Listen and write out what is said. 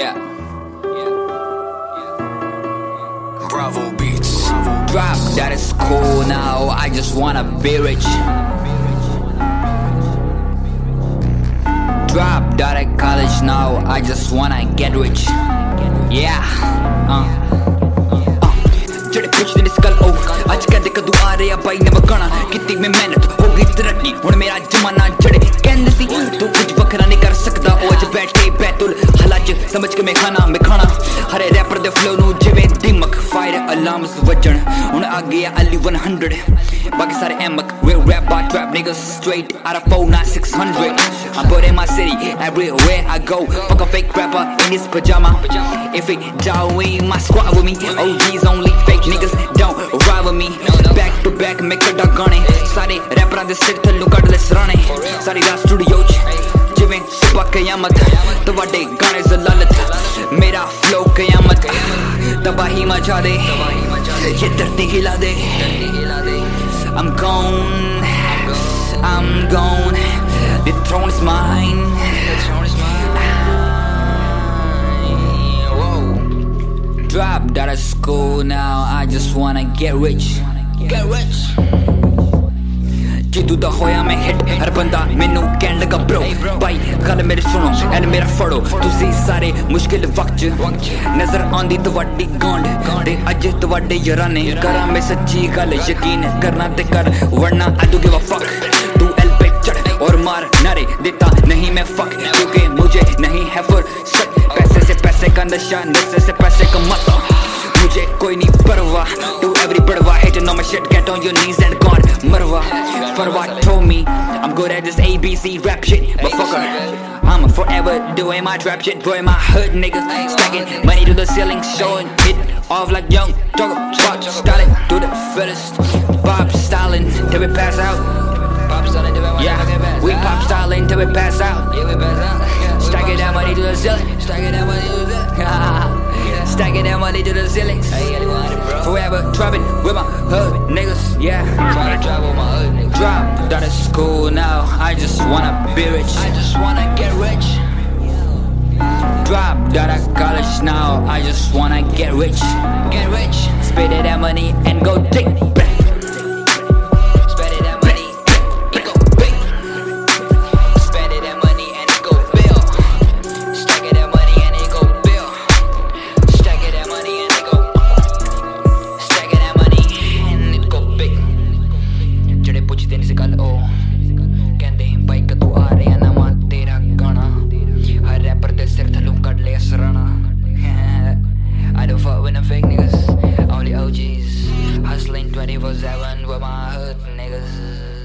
Yeah. Bravo Beats. Drop that is cool now. I just wanna be rich. Drop that at college now. I just wanna get rich. Yeah. Uh. ਜਿਹੜੇ ਪੁੱਛਦੇ ਨੇ ਸਕਲ ਉਹ ਅੱਜ ਕਹਿੰਦੇ ਕਦੋਂ ਆ ਰਿਹਾ ਬਾਈ ਨਵਕਣਾ ਕੀਤੀ ਮੈਂ ਮਿਹਨਤ ਹੋ ਗਈ ਤਰੱਕੀ ਹੁਣ ਮੇਰਾ ਜਮਾਨਾ ਜਿਹੜੇ ਕਹਿੰਦੇ ਸਮਝ ਕੇ ਮੈਂ ਖਾਣਾ ਮੈਂ ਖਾਣਾ ਹਰੇ ਰੈਪਰ ਦੇ ਫਲੋ ਨੂੰ ਜਿਵੇਂ ਦਿਮਕ ਫਾਇਰ ਅਲਾਰਮਸ ਵੱਜਣ ਹੁਣ ਆ ਗਿਆ ਅਲੀ 100 ਬਾਕੀ ਸਾਰੇ ਐਮਕ we rap by trap niggas straight out of 49600 I'm put in my city everywhere I go fuck a fake rapper in his pajama if it Joey my squad with me OGs only fake niggas don't ride with me back to back ਮੈਂ ਕੱਢਾ ਗਾਣੇ ਸਾਰੇ ਰੈਪਰਾਂ ਦੇ ਸਿਰ ਥੱਲੋਂ ਕੱਢ ਲੈ ਸਰਾਣੇ ਸਾਰੀ ਰਾਤ studio 'ਚ पा कयामत तवाडे गाने जलालत मेरा फ्लो कयामत तबाही मचा दे. ये धरती हिला दे. I'm gone I'm gone. The throne is mine. Drop out of school now I just wanna get rich. Get rich. ਜਦੋਂ ਦਾ ਹੋਇਆ ਮੈਂ ਹਿੱਟ ਹਰ ਬੰਦਾ ਮੈਨੂੰ ਕਹਿਣ ਲੱਗਾ ਬ్రో ਬਾਈ, ਗੱਲ ਮੇਰੇ ਸੁਣੋ ਐਨ ਮੇਰਾ ਫੜੋ, ਤੁਸੀਂ ਸਾਰੇ ਮੁਸ਼ਕਿਲ ਵਕਤ ਚ ਨਜ਼ਰ ਆਉਂਦੀ ਤੁਹਾਡੀ ਗੋਂਡ ਤੇ ਅੱਜ ਤੁਹਾਡੇ ਯਾਰਾਂ ਨੇ ਕਰਾਂ ਮੈਂ ਸੱਚੀ ਗੱਲ ਯਕੀਨ ਕਰਨਾ ਤੇ ਕਰ, ਵਰਨਾ ਆਈ ਡੂ ਗਿਵ ਅ ਫੱਕ ਤੂੰ ਐਲ ਪੇ ਚੜ ਔਰ ਮਾਰ ਨਾਰੇ ਦਿੱਤਾ, ਨਹੀਂ ਮੈਂ ਫੱਕ कोई नहीं परवा तू everybody hating on my shit get on your knees and God मरवा परवा told me I'm good at this ABC rap shit but fucker, I'm forever doing my trap shit boy my hood niggas stacking money to the ceiling showing it off like young dog shot styling to the fittest pop styling till we pass out yeah, we pop styling till we pass out. Yeah, we pass out. Stack it that money to the ceiling. Stack it that money to the ceiling. Stacking that money to the ceiling. Forever trapping with my hood niggas. Yeah. Trying to travel my hood, nigga. Drop out of school now. I just wanna be rich. I just wanna get rich. Drop out of college now. I just wanna get rich. Get rich. Spend that money ਜਿਹੜੇ ਪੁੱਛਦੇ ਨਹੀਂ ਸੀ ਗੱਲ ਉਹ ਕਹਿੰਦੇ ਬਾਈ ਕਦੋਂ ਆ ਰਿਹਾ ਨਵਾਂ ਤੇਰਾ ਗਾਣਾ ਹਰ ਰੈਪਰ ਦੇ ਸਿਰ ਥੱਲੋਂ ਕੱਢ ਲਿਆ ਸਰਾਣਾ I don't fuck with them fake niggas, only OGs. Hustling 24 7 with my hood niggas.